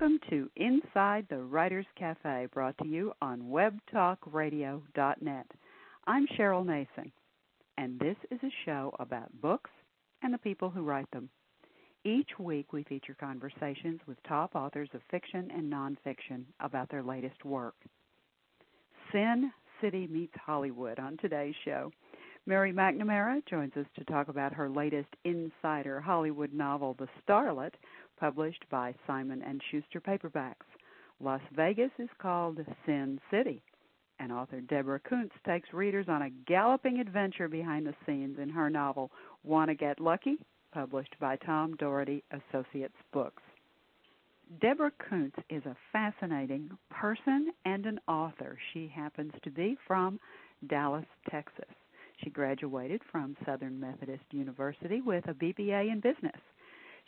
Welcome to Inside the Writers Cafe, brought to you on webtalkradio.net. I'm Cheryl Mason, and this is a show about books and the people who write them. Each week, we feature conversations with top authors of fiction and nonfiction about their latest work. Sin City meets Hollywood on today's show. Mary McNamara joins us to talk about her latest insider Hollywood novel, The Starlet, published by Simon and Schuster Paperbacks. Las Vegas is called Sin City, and author Deborah Coonts takes readers on a galloping adventure behind the scenes in her novel Wanna Get Lucky, published by Tom Doherty Associates Books. Deborah Coonts is a fascinating person and an author. She happens to be from Dallas, Texas. She graduated from Southern Methodist University with a BBA in business.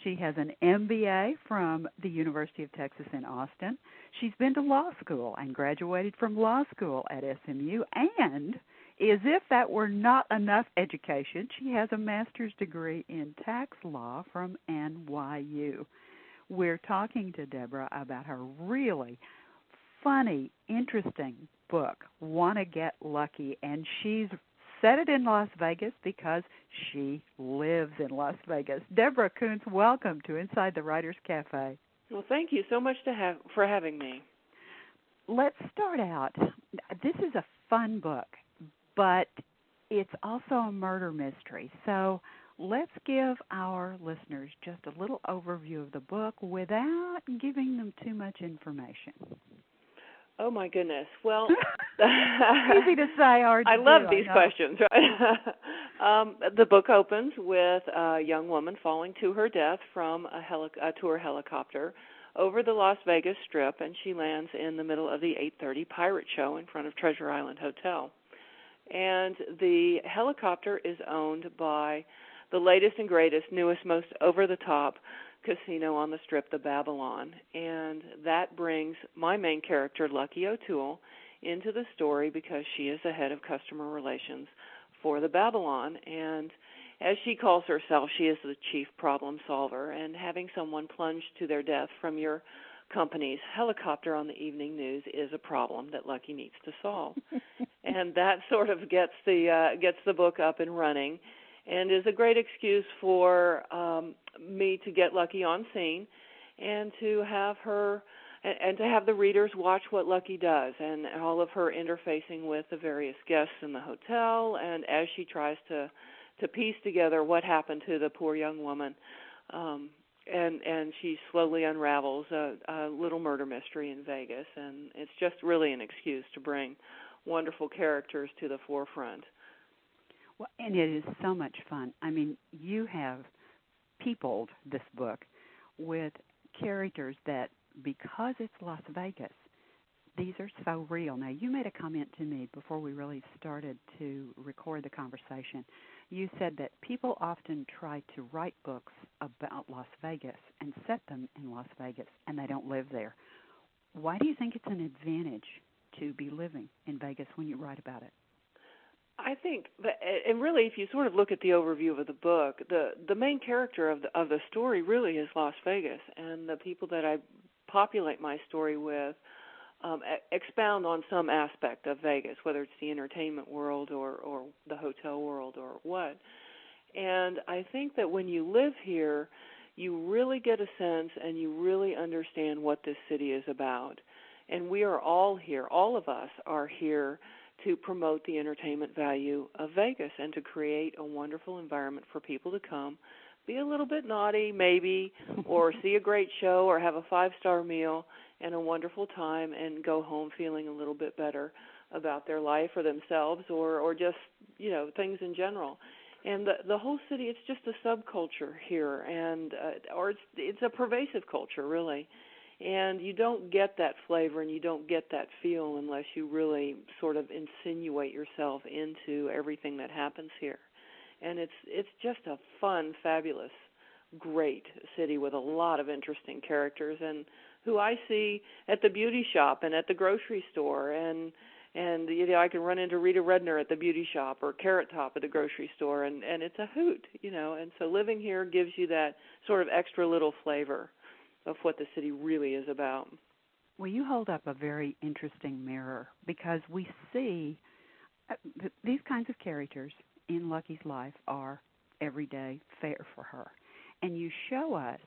She has an MBA from the University of Texas in Austin. She's been to law school and graduated from law school at SMU. And, as if that were not enough education, she has a master's degree in tax law from NYU. We're talking to Deborah about her really funny, interesting book, Wanna Get Lucky, and she's set it in Las Vegas because she lives in Las Vegas. Deborah Coonts, welcome to Inside the Writers Cafe. Well, thank you so much to have for having me. Let's start out. This is a fun book, but it's also a murder mystery. So let's give our listeners just a little overview of the book without giving them too much information. Oh my goodness. Well, easy to say, hard to I love do, these I questions. Right? um, the book opens with a young woman falling to her death from a, heli- a tour helicopter over the Las Vegas Strip, and she lands in the middle of the 8:30 pirate show in front of Treasure Island Hotel. And the helicopter is owned by the latest and greatest, newest, most over the top casino on the strip, the Babylon. And that brings my main character, Lucky O'Toole, into the story because she is the head of customer relations for the Babylon. And as she calls herself, she is the chief problem solver. And having someone plunge to their death from your company's helicopter on the evening news is a problem that Lucky needs to solve. and that sort of gets the uh, gets the book up and running and is a great excuse for um, me to get Lucky on scene and to have her and, and to have the readers watch what Lucky does and all of her interfacing with the various guests in the hotel and as she tries to to piece together what happened to the poor young woman um and and she slowly unravels a, a little murder mystery in Vegas and it's just really an excuse to bring wonderful characters to the forefront. Well, and it is so much fun. I mean, you have peopled this book with characters that, because it's Las Vegas, these are so real. Now, you made a comment to me before we really started to record the conversation. You said that people often try to write books about Las Vegas and set them in Las Vegas, and they don't live there. Why do you think it's an advantage to be living in Vegas when you write about it? I think that, and really, if you sort of look at the overview of the book, the the main character of the of the story really is Las Vegas, and the people that I populate my story with um, expound on some aspect of Vegas, whether it's the entertainment world or or the hotel world or what. And I think that when you live here, you really get a sense and you really understand what this city is about. And we are all here, all of us are here to promote the entertainment value of Vegas and to create a wonderful environment for people to come, be a little bit naughty maybe, or see a great show or have a five star meal and a wonderful time and go home feeling a little bit better about their life or themselves or or just you know things in general. And the the whole city it's just a subculture here and uh, or it's it's a pervasive culture really and you don't get that flavor and you don't get that feel unless you really sort of insinuate yourself into everything that happens here. And it's it's just a fun fabulous great city with a lot of interesting characters and who I see at the beauty shop and at the grocery store. And and you know I can run into Rita Rudner at the beauty shop or Carrot Top at the grocery store and and it's a hoot you know. And so living here gives you that sort of extra little flavor of what the city really is about. Well, you hold up a very interesting mirror because we see uh, th- these kinds of characters in Lucky's life are everyday fare for her. And you show us,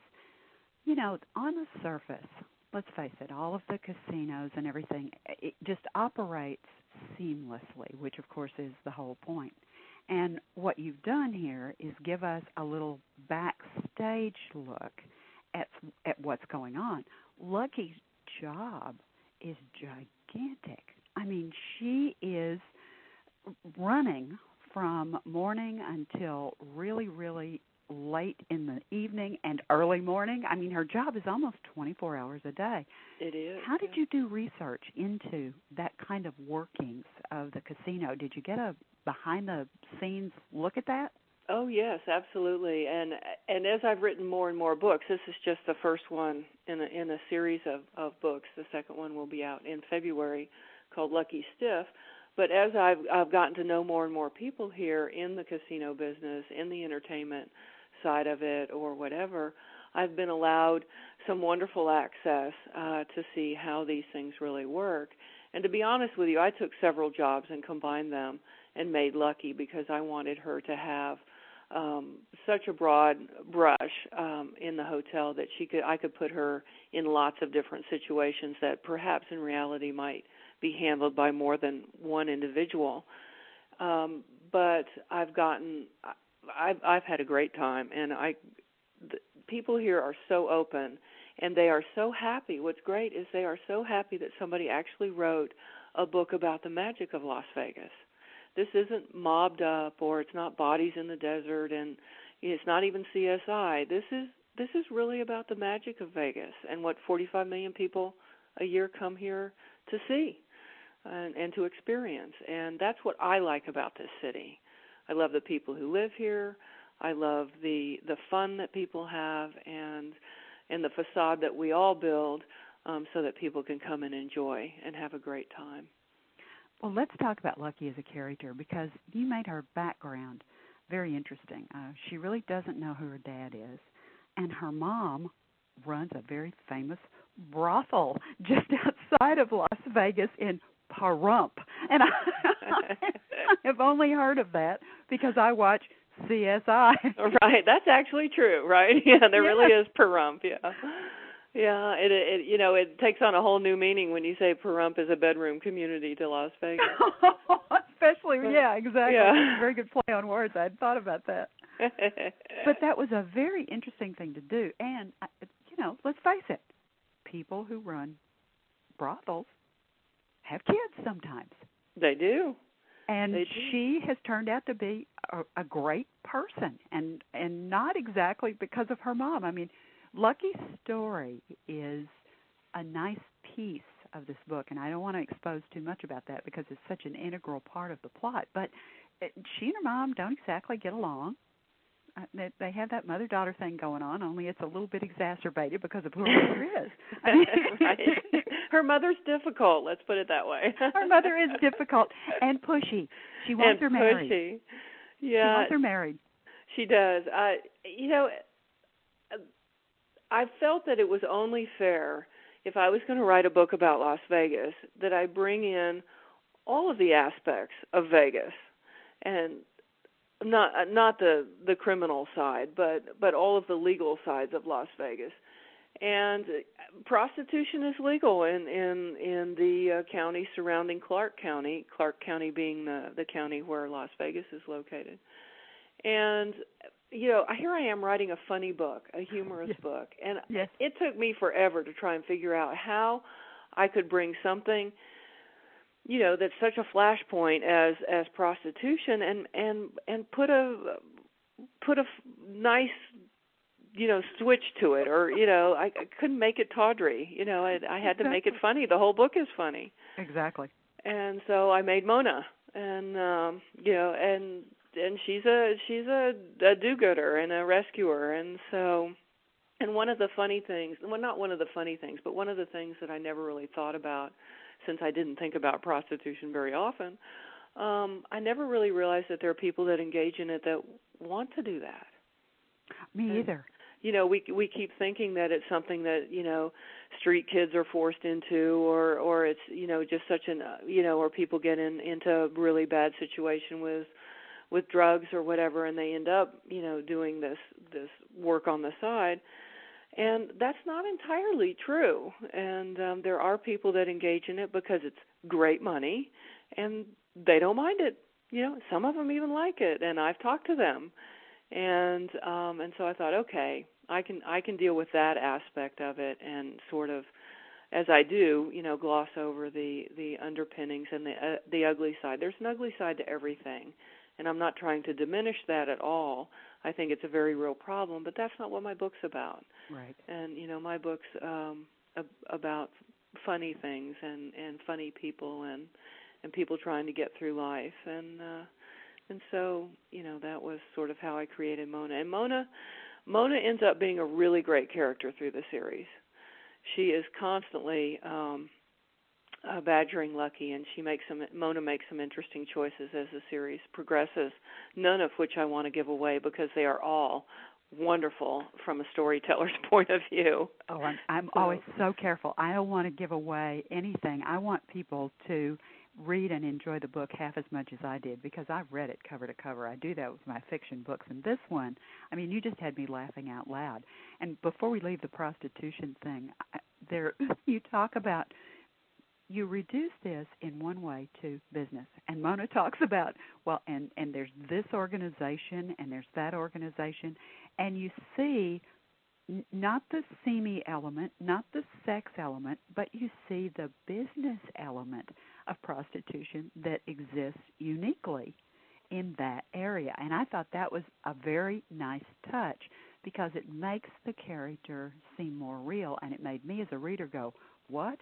you know, on the surface, let's face it, all of the casinos and everything, it just operates seamlessly, which of course is the whole point. And what you've done here is give us a little backstage look at at what's going on. Lucky's job is gigantic. I mean, she is running from morning until really, really late in the evening and early morning. I mean, her job is almost 24 hours a day. It is. How did yeah. you do research into that kind of workings of the casino? Did you get a behind the scenes look at that? Oh yes, absolutely. And and as I've written more and more books, this is just the first one in a in a series of of books. The second one will be out in February called Lucky Stiff. But as I've I've gotten to know more and more people here in the casino business, in the entertainment side of it or whatever, I've been allowed some wonderful access uh to see how these things really work. And to be honest with you, I took several jobs and combined them and made Lucky because I wanted her to have um, such a broad brush um, in the hotel that she could I could put her in lots of different situations that perhaps in reality might be handled by more than one individual. Um, but I've gotten I've I've had a great time and I the, people here are so open and they are so happy. What's great is they are so happy that somebody actually wrote a book about the magic of Las Vegas this isn't mobbed up or it's not bodies in the desert and it's not even CSI. This is this is really about the magic of Vegas and what 45 million people a year come here to see and, and to experience. And that's what I like about this city. I love the people who live here. I love the the fun that people have and and the facade that we all build um, so that people can come and enjoy and have a great time. Well, let's talk about Lucky as a character because you made her background very interesting. Uh, she really doesn't know who her dad is, and her mom runs a very famous brothel just outside of Las Vegas in Pahrump. And I, I have only heard of that because I watch CSI. right, that's actually true, right? Yeah, there really is Pahrump, yeah. Yeah, it, it you know it takes on a whole new meaning when you say Pahrump is a bedroom community to Las Vegas. Especially, yeah, exactly. Yeah. Very good play on words. I had thought about that. but that was a very interesting thing to do, and uh, you know, let's face it, people who run brothels have kids sometimes. They do. And they do. she has turned out to be a, a great person, and and not exactly because of her mom. I mean Lucky's story is a nice piece of this book, and I don't want to expose too much about that because it's such an integral part of the plot. But she and her mom don't exactly get along. Uh, they, they have that mother daughter thing going on, only it's a little bit exacerbated because of who her mother is. right. Her mother's difficult. Let's put it that way. her mother is difficult and pushy. She wants and her married. Pushy. Yeah. She wants her married. She does. Uh, you know, I felt that it was only fair if I was going to write a book about Las Vegas that I bring in all of the aspects of Vegas. And not not the the criminal side but but all of the legal sides of Las Vegas. And prostitution is legal in in in the uh, county surrounding Clark County Clark County being the the county where Las Vegas is located. And you know, here I am writing a funny book, a humorous yes. book, and yes. it took me forever to try and figure out how I could bring something, you know, that's such a flashpoint as as prostitution, and and and put a put a nice you know switch to it or you know i, I couldn't make it tawdry you know i i had exactly. to make it funny the whole book is funny exactly and so i made mona and um you know and and she's a she's a, a do-gooder and a rescuer. And so and one of the funny things well not one of the funny things but one of the things that I never really thought about since I didn't think about prostitution very often um I never really realized that there are people that engage in it that want to do that. Me and, either. you know we we keep thinking that it's something that you know street kids are forced into or or it's you know just such an uh, you know or people get in into a really bad situation with with drugs or whatever and they end up you know doing this this work on the side. And that's not entirely true. And um there are people that engage in it because it's great money and they don't mind it. You know some of them even like it and i've talked to them. And um and so i thought okay i can i can deal with that aspect of it and sort of as i do you know gloss over the the underpinnings and the uh, the ugly side. There's an ugly side to everything and i'm not trying to diminish that at all. I think it's a very real problem but that's not what my book's about. Right. And you know my book's um ab- about funny things and and funny people and and people trying to get through life. And uh and so you know that was sort of how I created Mona. And Mona Mona ends up being a really great character through the series. She is constantly um uh, badgering Lucky, and she makes some. Mona makes some interesting choices as the series progresses. None of which I want to give away because they are all wonderful from a storyteller's point of view. Oh, I'm, I'm so. always so careful. I don't want to give away anything. I want people to read and enjoy the book half as much as I did because I've read it cover to cover. I do that with my fiction books. And this one, I mean, you just had me laughing out loud. And before we leave the prostitution thing, I, there you talk about you reduce this in one way to business. And Mona talks about well, and and there's this organization and there's that organization, and you see not the seamy element, not the sex element, but you see the business element of prostitution that exists uniquely in that area. And I thought that was a very nice touch because it makes the character seem more real and it made me as a reader go, "What?"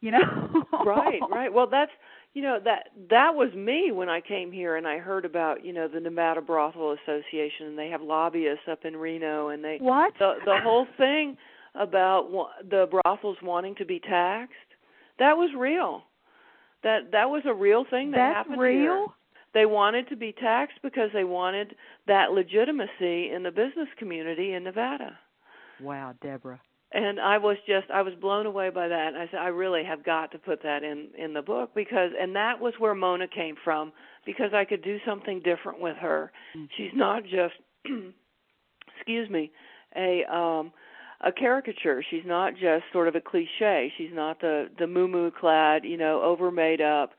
You know? right, right. Well, that's you know that that was me when I came here and I heard about you know the Nevada Brothel Association and they have lobbyists up in Reno and they what the the whole thing about the brothels wanting to be taxed that was real that that was a real thing that That's happened real? here. They wanted to be taxed because they wanted that legitimacy in the business community in Nevada. Wow, Deborah. And I was just I was blown away by that. And I said I really have got to put that in in the book because and that was where Mona came from because I could do something different with her. Mm. She's not just excuse me, a um a caricature. She's not just sort of a cliche. She's not the the moo clad, you know, over made up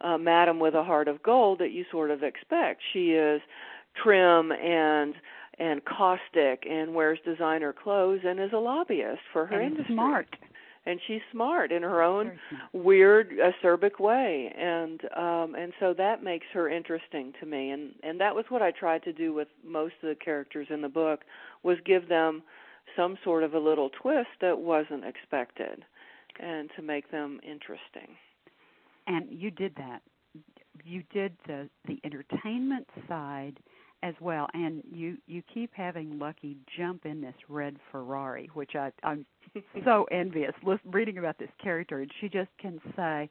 uh, madam with a heart of gold that you sort of expect. She is trim and and caustic and wears designer clothes and is a lobbyist for her and industry. Smart. And she's smart in her own weird acerbic way, and um, and so that makes her interesting to me. And and that was what I tried to do with most of the characters in the book was give them some sort of a little twist that wasn't expected and to make them interesting. And you did that. You did the the entertainment side as well and you you keep having Lucky jump in this red Ferrari which I I'm so envious reading about this character and she just can say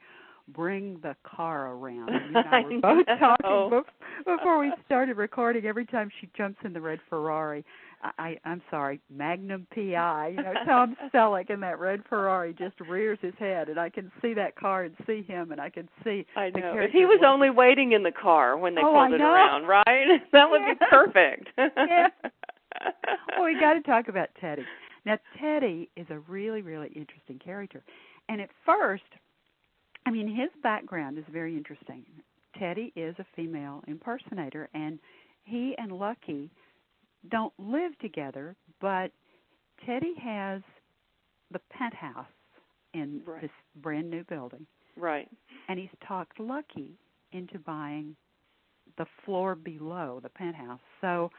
bring the car around. You I were both talking before we started recording. Every time she jumps in the red Ferrari, I, I'm sorry, Magnum PI. You know, Tom Selleck in that red Ferrari just rears his head, and I can see that car and see him, and I can see. I know. If he was only waiting in the car when they oh, pulled it around, right? That would yeah. be perfect. yeah. Well, we got to talk about Teddy. Now, Teddy is a really, really interesting character, and at first, I mean, his background is very interesting. Teddy is a female impersonator, and he and Lucky don't live together, but Teddy has the penthouse in right. this brand new building. Right. And he's talked Lucky into buying the floor below the penthouse. So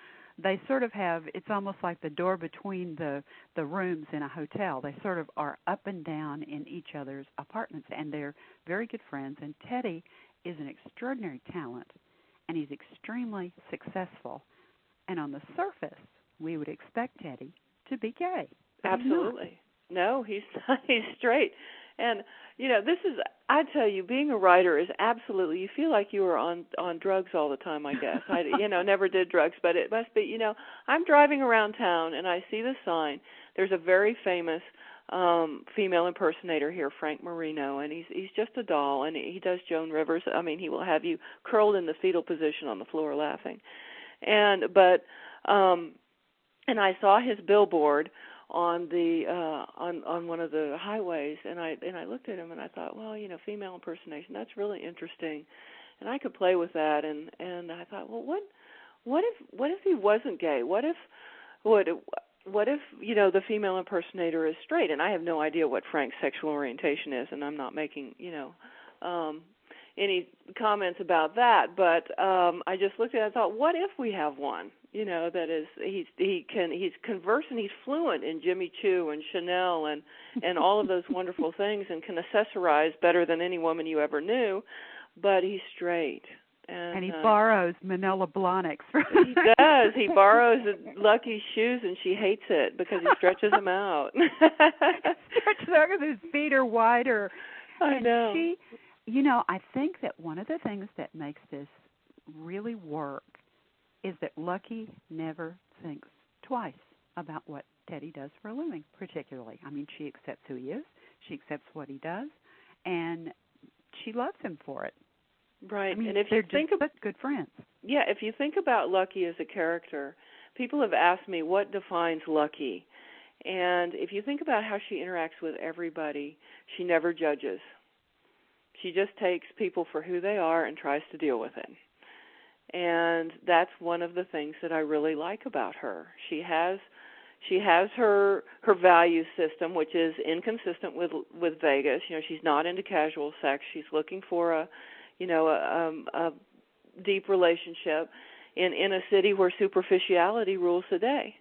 they sort of have it's almost like the door between the the rooms in a hotel. They sort of are up and down in each other's apartments and they're very good friends and Teddy is an extraordinary talent and he's extremely successful and on the surface, we would expect Teddy to be gay. Absolutely. No, he's he's straight. and you know this is i tell you being a writer is absolutely you feel like you are on on drugs all the time i guess i you know never did drugs but it must be you know i'm driving around town and i see the sign there's a very famous um female impersonator here frank marino and he's he's just a doll and he does joan rivers i mean he will have you curled in the fetal position on the floor laughing and but um and i saw his billboard on the uh on on one of the highways and I and I looked at him and I thought, well, you know, female impersonation, that's really interesting. And I could play with that and and I thought, well, what what if what if he wasn't gay? What if what what if, you know, the female impersonator is straight and I have no idea what Frank's sexual orientation is and I'm not making, you know, um any comments about that, but um I just looked at it and thought, what if we have one? you know that is he's he can he's conversant he's fluent in Jimmy Choo and Chanel and and all of those wonderful things and can accessorize better than any woman you ever knew but he's straight and, and he uh, borrows Manolo Blahniks. he does. He borrows Lucky's shoes, and she hates it because he stretches them out. stretches out because his feet are wider. I and know. She, you know, I think that one of the things that makes this really work is that Lucky never thinks twice about what Teddy does for a living, particularly. I mean, she accepts who he is, she accepts what he does, and she loves him for it. Right. I mean, and if you think about good friends. yeah, if you think about Lucky as a character, people have asked me what defines Lucky. And if you think about how she interacts with everybody, she never judges. She just takes people for who they are and tries to deal with it and that's one of the things that I really like about her. She has she has her her value system which is inconsistent with with Vegas. You know, she's not into casual sex. She's looking for a you know, a um a deep relationship in in a city where superficiality rules the day.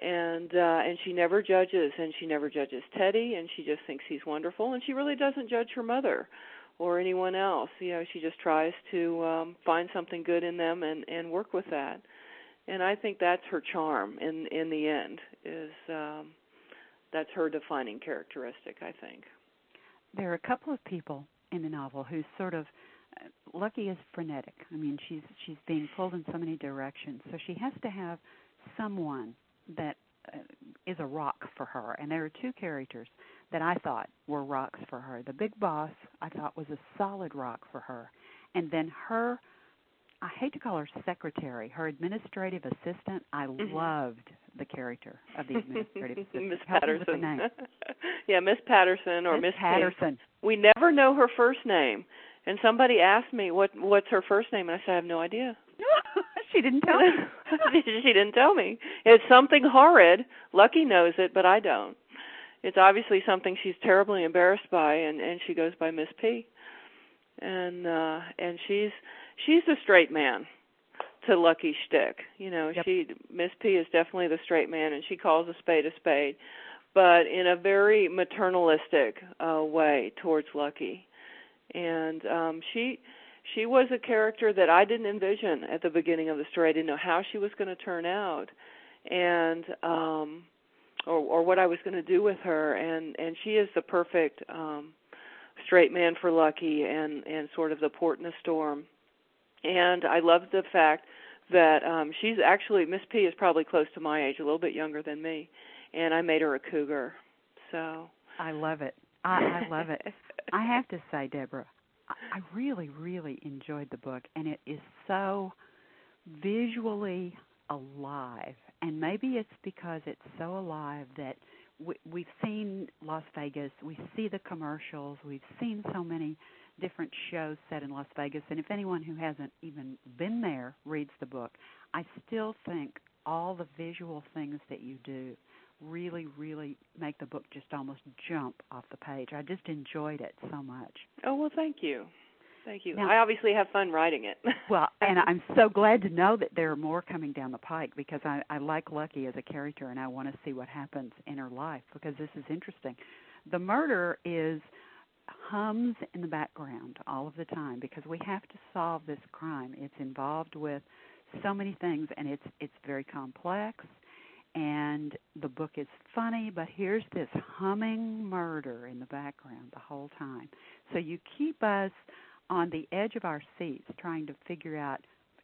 And uh and she never judges and she never judges Teddy and she just thinks he's wonderful and she really doesn't judge her mother or anyone else. You know, she just tries to um, find something good in them and and work with that. And I think that's her charm in in the end is um, that's her defining characteristic. I think. There are a couple of people in the novel who sort of uh, Lucky is frenetic. I mean, she's she's being pulled in so many directions, so she has to have someone that uh, is a rock for her. And there are two characters that I thought were rocks for her. The big boss I thought was a solid rock for her. And then her I hate to call her secretary, her administrative assistant. I mm-hmm. loved the character of the administrative assistant. Miss Patterson. yeah, Miss Patterson or Miss Miss Patterson. We never know her first name. And somebody asked me what what's her first name and I said I have no idea. She didn't tell me. she didn't tell me. It's something horrid. Lucky knows it, but I don't it's obviously something she's terribly embarrassed by and and she goes by Miss P. And uh and she's she's the straight man to Lucky Shtick. You know, yep. she Miss P is definitely the straight man and she calls a spade a spade, but in a very maternalistic uh way towards Lucky. And um she she was a character that I didn't envision at the beginning of the story. I didn't know how she was going to turn out. And um or or what I was going to do with her and and she is the perfect um straight man for Lucky and and sort of the port in the storm. And I love the fact that um she's actually Miss P is probably close to my age, a little bit younger than me, and I made her a cougar. So I love it. I, I love it. I have to say, Deborah, I, really, really enjoyed the book, and it is so visually alive. And maybe it's because it's so alive that we, we've seen Las Vegas, we see the commercials, we've seen so many different shows set in Las Vegas, and if anyone who hasn't even been there reads the book, I still think all the visual things that you do really, really make the book just almost jump off the page. I just enjoyed it so much. Oh well, thank you. Thank you. Now, I obviously have fun writing it. well, and I'm so glad to know that there are more coming down the pike because I, I like Lucky as a character and I want to see what happens in her life because this is interesting. The murder is hums in the background all of the time because we have to solve this crime. It's involved with so many things and it's it's very complex and the book is funny, but here's this humming murder in the background the whole time. So you keep us on the edge of our seats trying to figure out,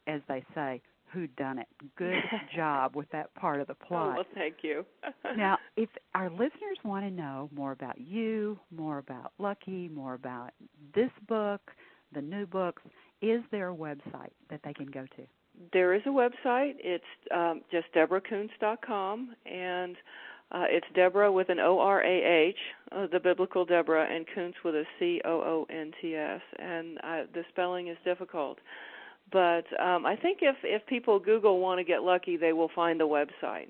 as they say, who done it. Good job with that part of the Oh, plot. well, thank you. now, if our listeners want to know more about you, more about Lucky, more about this book, the new books, is there a website that they can go to? There is a website. It's um, just DeborahCoonts.com, and uh, it's Deborah with an O R A H, uh, the biblical Deborah, and Coonts with a C O O N T S. And uh, the spelling is difficult, but um, I think if if people Google "want to get lucky," they will find the website.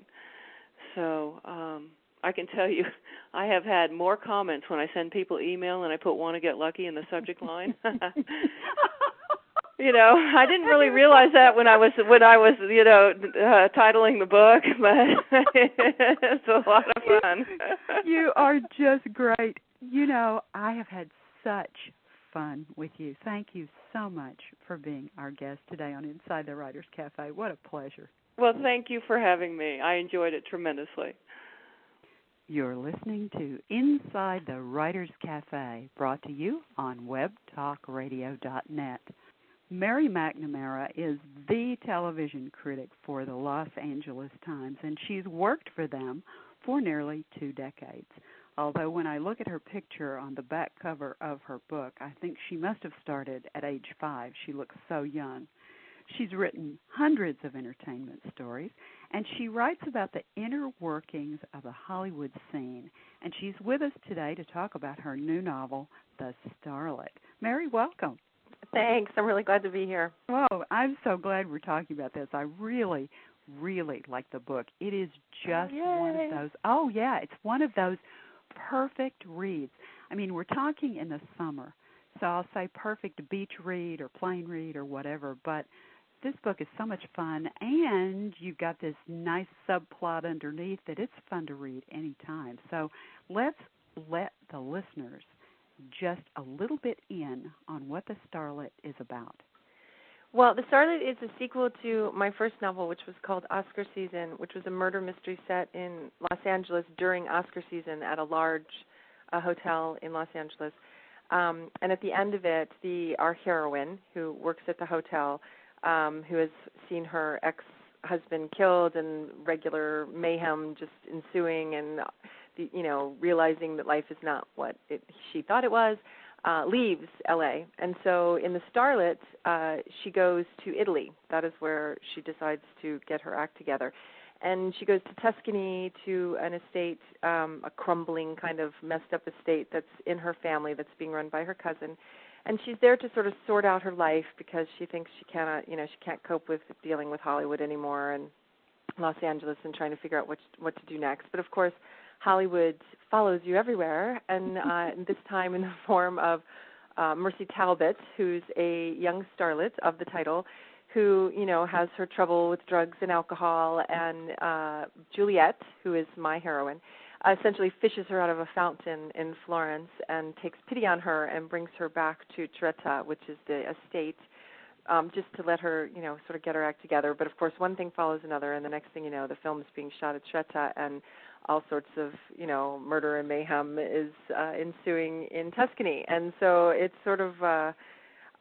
So um, I can tell you, I have had more comments when I send people email and I put "want to get lucky" in the subject line. you know i didn't really realize that when i was when i was you know uh, titling the book but it's a lot of fun. you are just great. You know i have had such fun with you. Thank you so much for being our guest today on inside the writers cafe. What a pleasure. Well thank you for having me. I enjoyed it tremendously. You're listening to Inside the Writers Cafe, brought to you on webtalkradio.net. Mary McNamara is the television critic for the Los Angeles Times, and she's worked for them for nearly two decades. Although, when I look at her picture on the back cover of her book, I think she must have started at age five. She looks so young. She's written hundreds of entertainment stories, and she writes about the inner workings of the Hollywood scene. And she's with us today to talk about her new novel, The Starlet. Mary, welcome. Thanks. I'm really glad to be here. Oh, I'm so glad we're talking about this. I really, really like the book. It is just oh, one of those. Oh, yeah, it's one of those perfect reads. I mean, we're talking in the summer, so I'll say perfect beach read or plane read or whatever, but this book is so much fun and you've got this nice subplot underneath that it's fun to read anytime. So let's let the listeners just a little bit in on what The Starlet is about. Well, The Starlet is a sequel to my first novel, which was called Oscar Season, which was a murder mystery set in Los Angeles during Oscar season at a large uh, hotel in Los Angeles. Um, and at the end of it, the our heroine, who works at the hotel, um, who has seen her ex husband killed and regular mayhem just ensuing and you know realizing that life is not what it, she thought it was uh, leaves LA and so in the starlet uh, she goes to Italy. That is where she decides to get her act together. And she goes to Tuscany to an estate um, a crumbling kind of messed up estate that's in her family that's being run by her cousin. And she's there to sort of sort out her life because she thinks she cannot, you know, she can't cope with dealing with Hollywood anymore and Los Angeles and trying to figure out what what to do next. But of course, Hollywood follows you everywhere, and uh, this time in the form of uh, Mercy Talbot, who's a young starlet of the title, who you know has her trouble with drugs and alcohol, and uh, Juliette, who is my heroine essentially fishes her out of a fountain in Florence and takes pity on her and brings her back to Tretta, which is the estate, um, just to let her, you know, sort of get her act together. But of course, one thing follows another, and the next thing you know, the film is being shot at Tretta, and all sorts of, you know, murder and mayhem is uh, ensuing in Tuscany. And so it's sort of. Uh,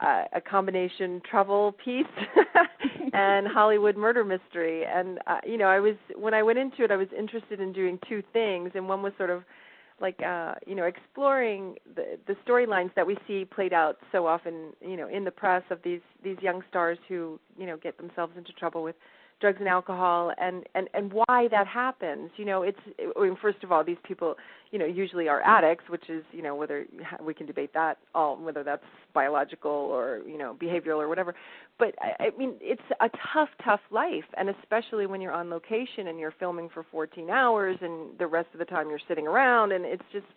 a combination trouble piece and Hollywood murder mystery. And uh, you know, I was when I went into it, I was interested in doing two things, and one was sort of like uh, you know exploring the the storylines that we see played out so often, you know, in the press of these these young stars who you know get themselves into trouble with drugs and alcohol and and and why that happens. You know it's I mean, first of all these people you know usually are addicts which is you know whether we can debate that all whether that's biological or you know behavioral or whatever. But I, I mean it's a tough tough life and especially when you're on location and you're filming for 14 hours and the rest of the time you're sitting around and it's just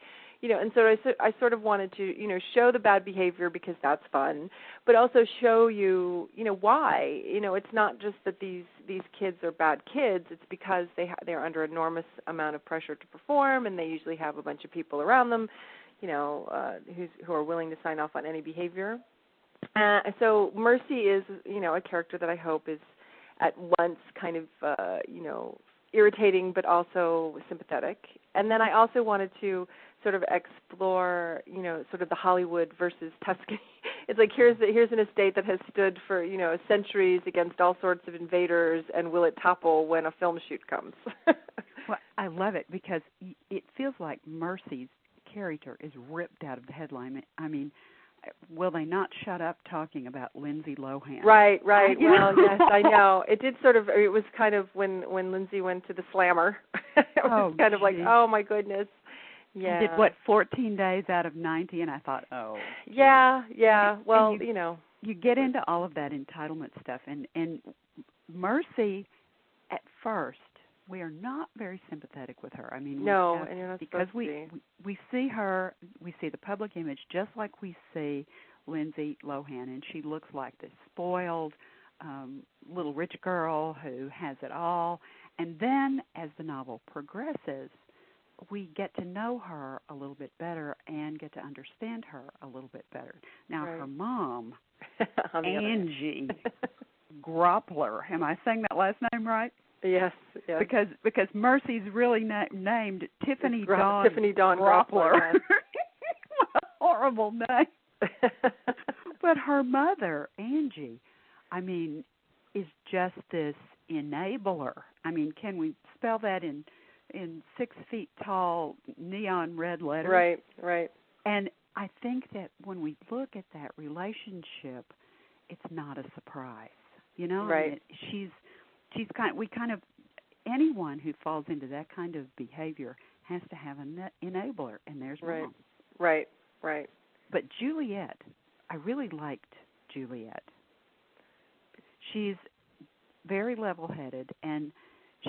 you know and so I, I sort of wanted to you know show the bad behavior because that's fun but also show you you know why. You know it's not just that these these kids are bad kids. It's because they ha- they're under enormous amount of pressure to perform and they usually have a bunch of people around them you know uh who's who are willing to sign off on any behavior. Uh so mercy is you know a character that i hope is at once kind of uh you know irritating but also sympathetic. And then I also wanted to sort of explore, you know, sort of the Hollywood versus Tuscany. It's like here's the, here's an estate that has stood for you know centuries against all sorts of invaders, and will it topple when a film shoot comes? well, I love it because it feels like Mercy's character is ripped out of the headline. I mean, will they not shut up talking about Lindsay Lohan? Right, right. well, yes, I know. It did sort of. It was kind of when when Lindsay went to the Slammer. it was oh, kind geez. of like, oh my goodness. Yeah. Did what 14 days out of 90 and I thought, "Oh." Yeah, yeah. Well, you, you know, you get into all of that entitlement stuff and and Mercy at first we are not very sympathetic with her. I mean, no, have, and you're not because we, we we see her, we see the public image just like we see Lindsay Lohan, and she looks like this spoiled um, little rich girl who has it all. And then, as the novel progresses, we get to know her a little bit better and get to understand her a little bit better. Now, right. her mom, Angie Groppler, am I saying that last name right? Yes, yes. Because because Mercy's really na- named Tiffany Gro- Dawn Tiffany Dawn Groppler. Groppler yes. a horrible name. but her mother, Angie, I mean, is just this enabler. I mean, can we spell that in in six feet tall neon red letters? Right, right. And I think that when we look at that relationship, it's not a surprise. You know, right. I mean, she's she's kind. We kind of anyone who falls into that kind of behavior has to have an enabler, and there's right, mom. right, right. But Juliette, I really liked Juliette. She's very level-headed, and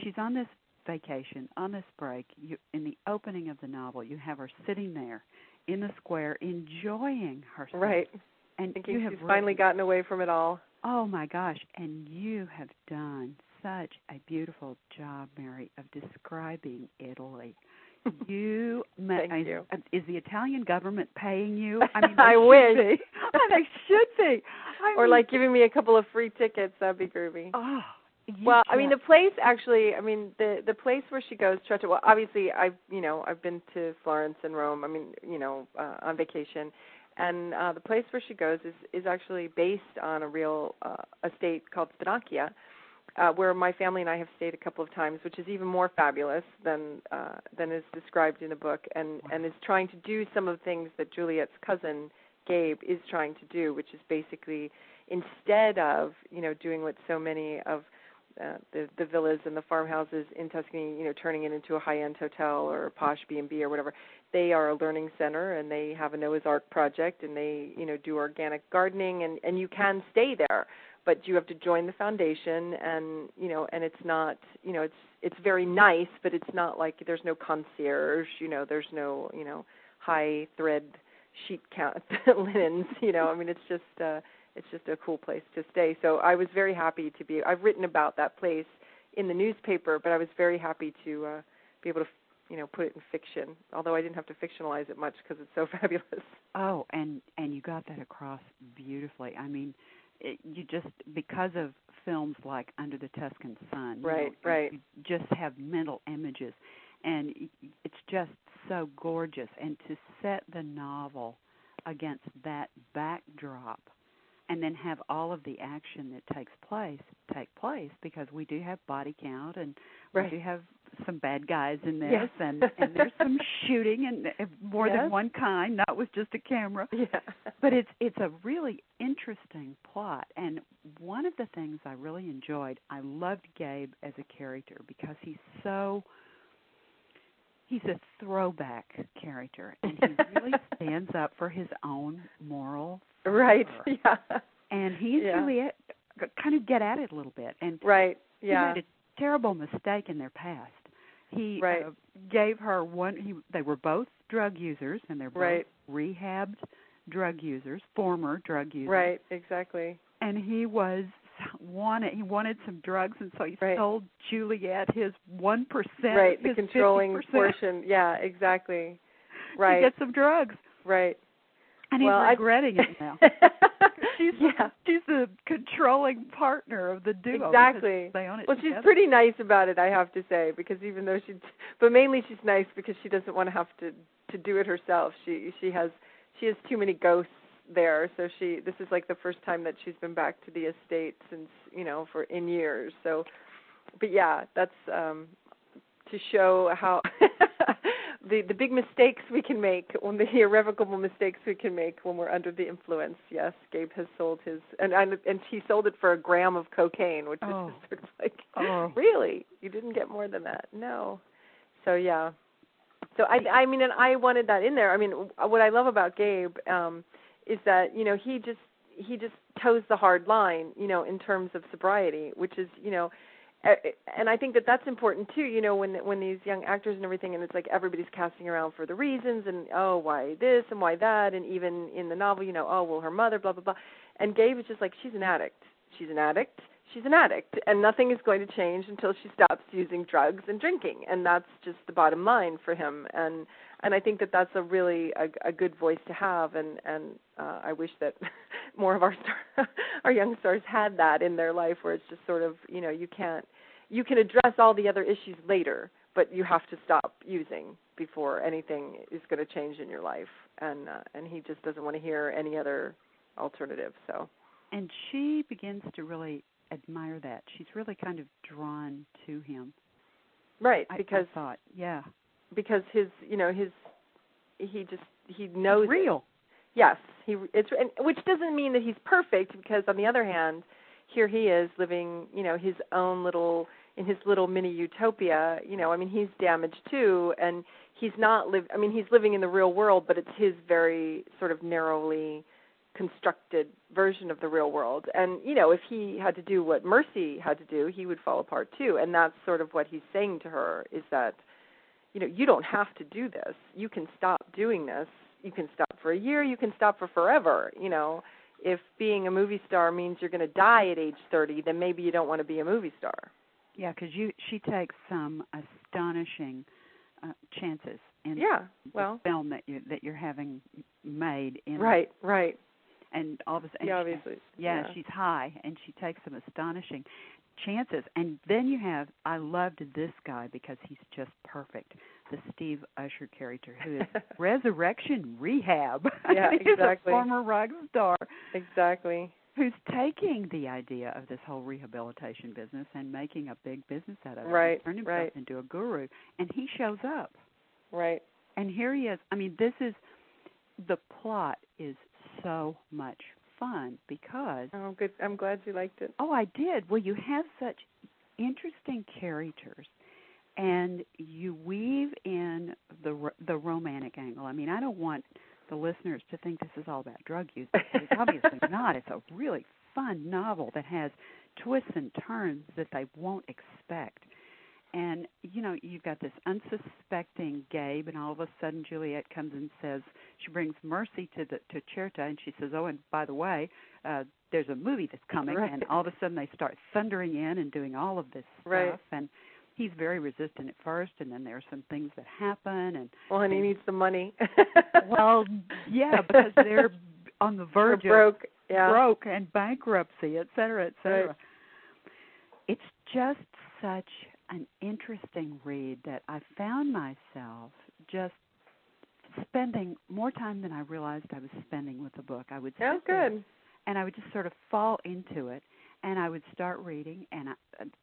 she's on this vacation, on this break. You, in the opening of the novel, you have her sitting there in the square, enjoying herself. Right. And Thinking you have she's written, finally gotten away from it all. Oh my gosh! And you have done such a beautiful job, Mary, of describing Italy. You, Thank is, you. Uh, is the Italian government paying you? I mean, I wish. Should be. Oh, they should be. I or mean, like giving me a couple of free tickets. That'd be groovy. oh, well, I mean, the place actually. I mean, the the place where she goes, Treccia. Well, obviously, I've you know I've been to Florence and Rome. I mean, you know, uh, on vacation, and uh, the place where she goes is is actually based on a real uh, estate called Spannocchia, uh, where my family and I have stayed a couple of times, which is even more fabulous than uh, than is described in the book, and and is trying to do some of the things that Juliette's cousin Gabe is trying to do, which is basically instead of you know doing what so many of uh, the the villas and the farmhouses in Tuscany, you know, turning it into a high-end hotel or a posh B&B or whatever. They are a learning center and they have a Noah's Ark project and they, you know, do organic gardening and and you can stay there, but you have to join the foundation and, you know, and it's not, you know, it's it's very nice, but it's not like there's no concierge, you know, there's no, you know, high thread sheet count linens, you know. I mean, it's just uh it's just a cool place to stay. So I was very happy to be. I've written about that place in the newspaper, but I was very happy to uh, be able to, you know, put it in fiction. Although I didn't have to fictionalize it much because it's so fabulous. Oh, and and you got that across beautifully. I mean, it, you just because of films like Under the Tuscan Sun, Right, know, right. You just have mental images, and it's just so gorgeous. And to set the novel against that backdrop, and then have all of the action that takes place take place because we do have body count and Right. we do have some bad guys in this Yes. and and there's some shooting and uh, more Yes. than one kind not with just a camera Yeah. but it's it's a really interesting plot and one of the things i really enjoyed i loved gabe as a character because he's so he's a throwback character and he really stands up for his own moral right. Yeah. and he and Yeah. juliet g- kind of get at it a little bit and Right. he Yeah. made a terrible mistake in their past he Right. uh, gave her one he they were both drug users and they're both Right. rehabbed drug users former drug users Right. Exactly. and he was wanted he wanted some drugs and so he Right. sold Juliette his one percent Right. The his controlling 50% portion. Yeah. Exactly. right. to get some drugs Right. And he's well, regretting I... it now. she's yeah. she's the controlling partner of the duo. Exactly. They own it well, together. she's pretty nice about it, I have to say, because even though she, but mainly she's nice because she doesn't want to have to to do it herself. She she has she has too many ghosts there, so she this is like the first time that she's been back to the estate since you know for in years. So, but yeah, that's um to show how the the big mistakes we can make when the irrevocable mistakes we can make when we're under the influence. Yes, Gabe has sold his and and, and he sold it for a gram of cocaine, which oh. is sort of like oh. really you didn't get more than that. No. So yeah. So I I mean and I wanted that in there. I mean what I love about Gabe um is that, you know, he just he just toes the hard line, you know, in terms of sobriety, which is, you know, and I think that that's important too. You know, when when these young actors and everything, and it's like everybody's casting around for the reasons, and oh, why this and why that, and even in the novel, you know, oh, well, her mother, blah blah blah. And Gabe is just like, she's an addict. She's an addict. She's an addict, and nothing is going to change until she stops using drugs and drinking, and that's just the bottom line for him. And and I think that that's a really a, a good voice to have, and and uh, I wish that more of our star, our young stars had that in their life, where it's just sort of you know you can't you can address all the other issues later, but you have to stop using before anything is going to change in your life, and uh, and he just doesn't want to hear any other alternative. So, and she begins to really admire that. She's really kind of drawn to him. Right, because I, I thought, yeah, because his you know his he just he knows it's real. It. Yes, he it's and, which doesn't mean that he's perfect because on the other hand, here he is living you know his own little in his little mini utopia. You know, I mean he's damaged too, and he's not live. I mean he's living in the real world, but it's his very sort of narrowly constructed version of the real world. And you know, if he had to do what Mercy had to do, he would fall apart too. And that's sort of what he's saying to her is that you know, you don't have to do this. You can stop doing this. You can stop for a year, you can stop for forever, you know. If being a movie star means you're going to die at age 30, then maybe you don't want to be a movie star. Yeah, cuz you she takes some astonishing uh, chances in yeah, the well, film that you that you're having made in Right, right. And all of a sudden, yeah, obviously. Yeah, yeah, she's high and she takes some astonishing chances. And then you have I loved this guy because he's just perfect. The Steve Usher character who is Resurrection Rehab. Yeah, he's exactly. a former rock star. Exactly. Who's taking the idea of this whole rehabilitation business and making a big business out of it. Right. Turn himself right. into a guru. And he shows up. Right. And here he is. I mean, this is the plot is so much fun because oh good. I'm glad you liked it. Oh i did. Well you have such interesting characters and you weave in the the romantic angle. I mean i don't want the listeners to think this is all about drug use it's obviously not. It's a really fun novel that has twists and turns that they won't expect and you know you've got this unsuspecting Gabe, and all of a sudden Juliette comes and says she brings Mercy to the to Certa, and she says, "Oh, and by the way, uh, there's a movie that's coming." Right. And all of a sudden they start thundering in and doing all of this stuff, right. and he's very resistant at first, and then there are some things that happen, and well, and he needs the money. well, yeah, because they're on the verge they're broke, of yeah. broke and bankruptcy, et cetera, et cetera. Right. It's just such an interesting read that I found myself just spending more time than I realized I was spending with the book. I would oh, sit there good. and I would just sort of fall into it, and I would start reading, and I,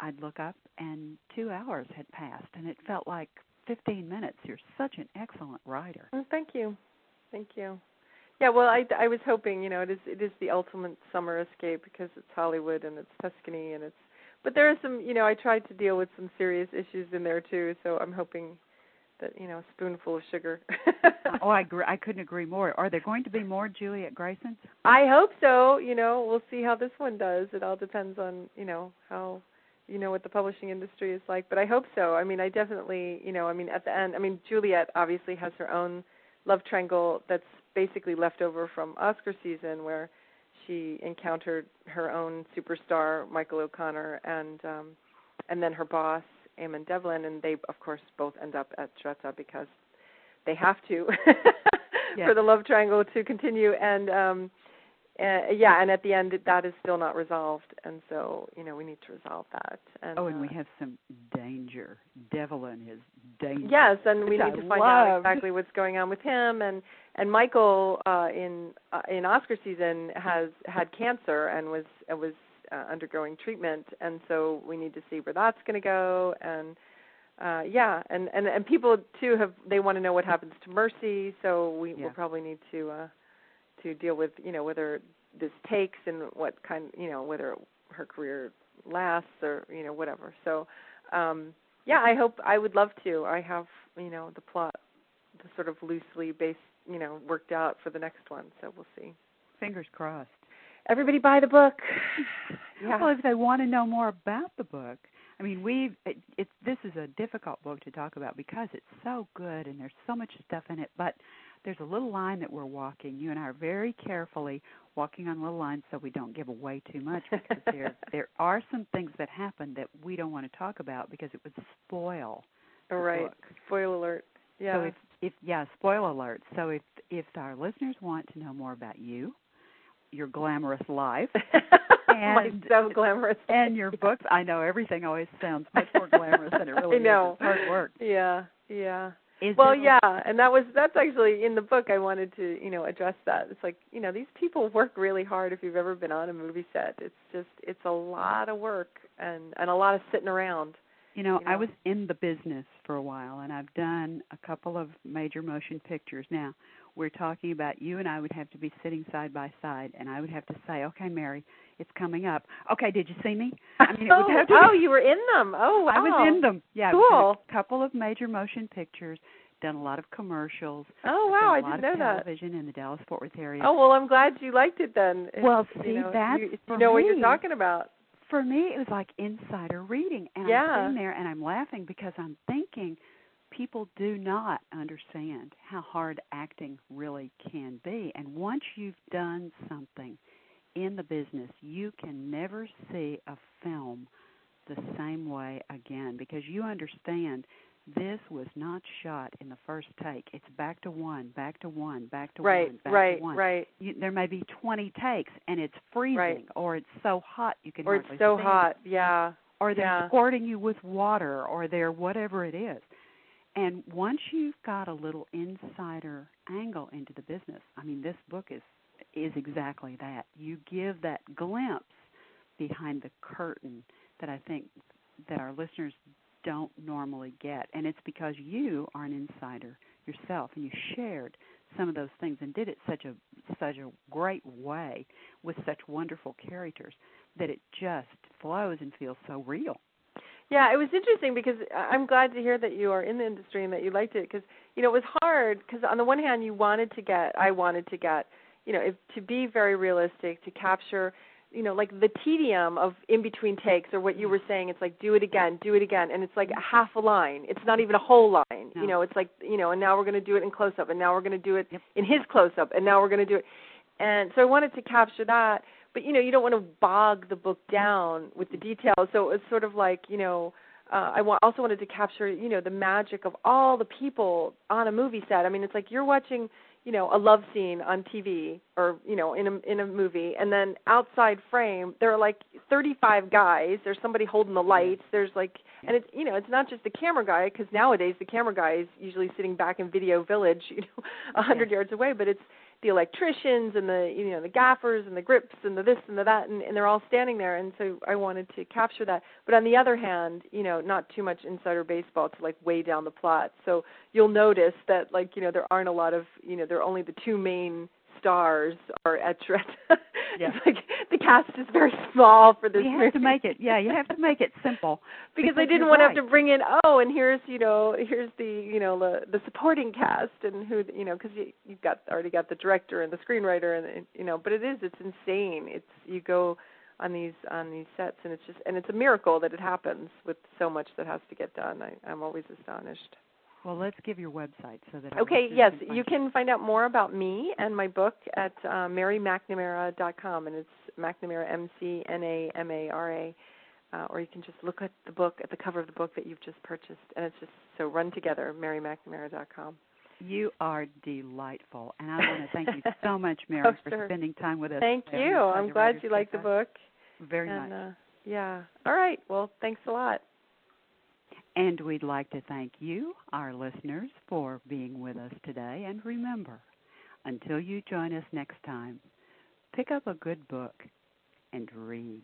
I'd look up, and two hours had passed, and it felt like 15 minutes. You're such an excellent writer. Well, thank you, thank you. Yeah, well, I I was hoping, you know, it is it is the ultimate summer escape because it's Hollywood and it's Tuscany and it's but there are some you know i tried to deal with some serious issues in there too so i'm hoping that you know a spoonful of sugar. Oh i agree i couldn't agree more. Are there going to be more Juliette Greysons? I hope so. You know we'll see how this one does. It all depends on you know how you know what the publishing industry is like but i hope so. I mean i definitely you know i mean at the end i mean Juliette obviously has her own love triangle that's basically left over from oscar season where she encountered her own superstar Michael O'Connor and um and then her boss Eamon Devlin and they of course both end up at Certa because they have to Yes. for the love triangle to continue and um uh, yeah, and at the end that is still not resolved, and so you know we need to resolve that. And, oh, and we uh, have some danger. Devil Devlin is danger. Yes, and we need I to find out exactly what's going on with him. And and Michael uh, in uh, in Oscar season has had cancer and was uh, was uh, undergoing treatment, and so we need to see where that's going to go. And uh, yeah, and and and people too have they want to know what happens to Mercy, so we Yeah. will probably need to uh, to deal with you know whether this takes and what kind you know whether her career lasts or you know whatever. So um yeah, I hope I would love to. I have you know the plot, the sort of loosely based you know worked out for the next one. So we'll see. Fingers crossed. Everybody buy the book. Yeah. Well, if they want to know more about the book, I mean, we it, it's this is a difficult book to talk about because it's so good and there's so much stuff in it. But there's a little line that we're walking. You and I are very carefully walking on little lines so we don't give away too much because there there are some things that happen that we don't want to talk about because it would spoil All the right. book. Spoiler alert. Yeah. So if if yeah, spoil alert. So if if our listeners want to know more about you, your glamorous life, and- so glamorous. and your books, I know everything always sounds much more glamorous than it really is. I know. is. It's hard work. Yeah. Yeah. Is well yeah and that was that's actually in the book i wanted to you know address that. It's like you know these people work really hard if you've ever been on a movie set. It's just it's a lot of work and and a lot of sitting around. You know, you I was in the business for a while, and I've done a couple of major motion pictures. Now, we're talking about you and I would have to be sitting side by side, and I would have to say, "Okay, Mary, it's coming up." Okay, did you see me? I mean, oh, have to oh you were in them oh wow I was in them. Yeah, Cool. a couple of major motion pictures. Done a lot of commercials. oh wow i didn't know that television in the Dallas Fort Worth area. oh well i'm glad you liked it then Well, you see, know, that's you, you know what you're talking about for me it was like insider reading and Yeah. i'm sitting there and i'm laughing because i'm thinking people do not understand how hard acting really can be and once you've done something in the business you can never see a film the same way again because you understand this was not shot in the first take it's back to one back to one back to right one back right to one right you, there may be 20 takes and it's freezing Right. or it's so hot you can or it's so hot it. yeah or they're yeah. squirting you with water or they're whatever it is and once you've got a little insider angle into the business i mean this book is is exactly that you give that glimpse behind the curtain that i think that our listeners don't normally get and it's because you are an insider yourself and you shared some of those things and did it such a such a great way with such wonderful characters that it just flows and feels so real. Yeah, it was interesting because I'm glad to hear that you are in the industry and that you liked it because you know it was hard because on the one hand you wanted to get I wanted to get you know if to be very realistic to capture you know like the tedium of in between takes or what you were saying it's like do it again do it again and it's like a half a line it's not even a whole line No. you know it's like you know and now we're going to do it in close up and now we're going to do it Yep. in his close up and now we're going to do it and so I wanted to capture that but you know you don't want to bog the book down with the details. So it was sort of like you know uh, I wa- also wanted to capture you know the magic of all the people on a movie set. I mean it's like you're watching you know a love scene on TV or you know in a in a movie and then outside frame there are like 35 guys. There's somebody holding the lights. There's like and it's you know it's not just the camera guy because nowadays the camera guy is usually sitting back in video village you know a hundred yards away but it's the electricians and the you know the gaffers and the grips and the this and the that and, and they're all standing there and so I wanted to capture that. But on the other hand you know not too much insider baseball to like weigh down the plot. So you'll notice that like you know there aren't a lot of you know there are only the two main stars are at. Yeah. it's like the cast is very small for this you have to make it yeah, you have to make it simple. because I didn't want to have to bring in oh and here's you know here's the you know the the supporting cast and who you know because you you've got already got the director and the screenwriter and and, you know but it is it's insane it's you go on these on these sets and it's just and it's a miracle that it happens with so much that has to get done I, I'm always astonished. Well, let's give your website so that Okay, yes, you can find out more about me and my book at uh, marymcnamara.com, and it's McNamara, M C N A M A R A. Uh, or you can just look at the book, at the cover of the book that you've just purchased, and it's just so run together, marymcnamara.com. You are delightful, and I want to thank you so much, Mary, oh, for sure. spending time with us. Thank today you. I'm glad you liked the book. Very and, much. Uh, yeah. All right. Well, thanks a lot. And we'd like to thank you, our listeners, for being with us today. And remember, until you join us next time, pick up a good book and read.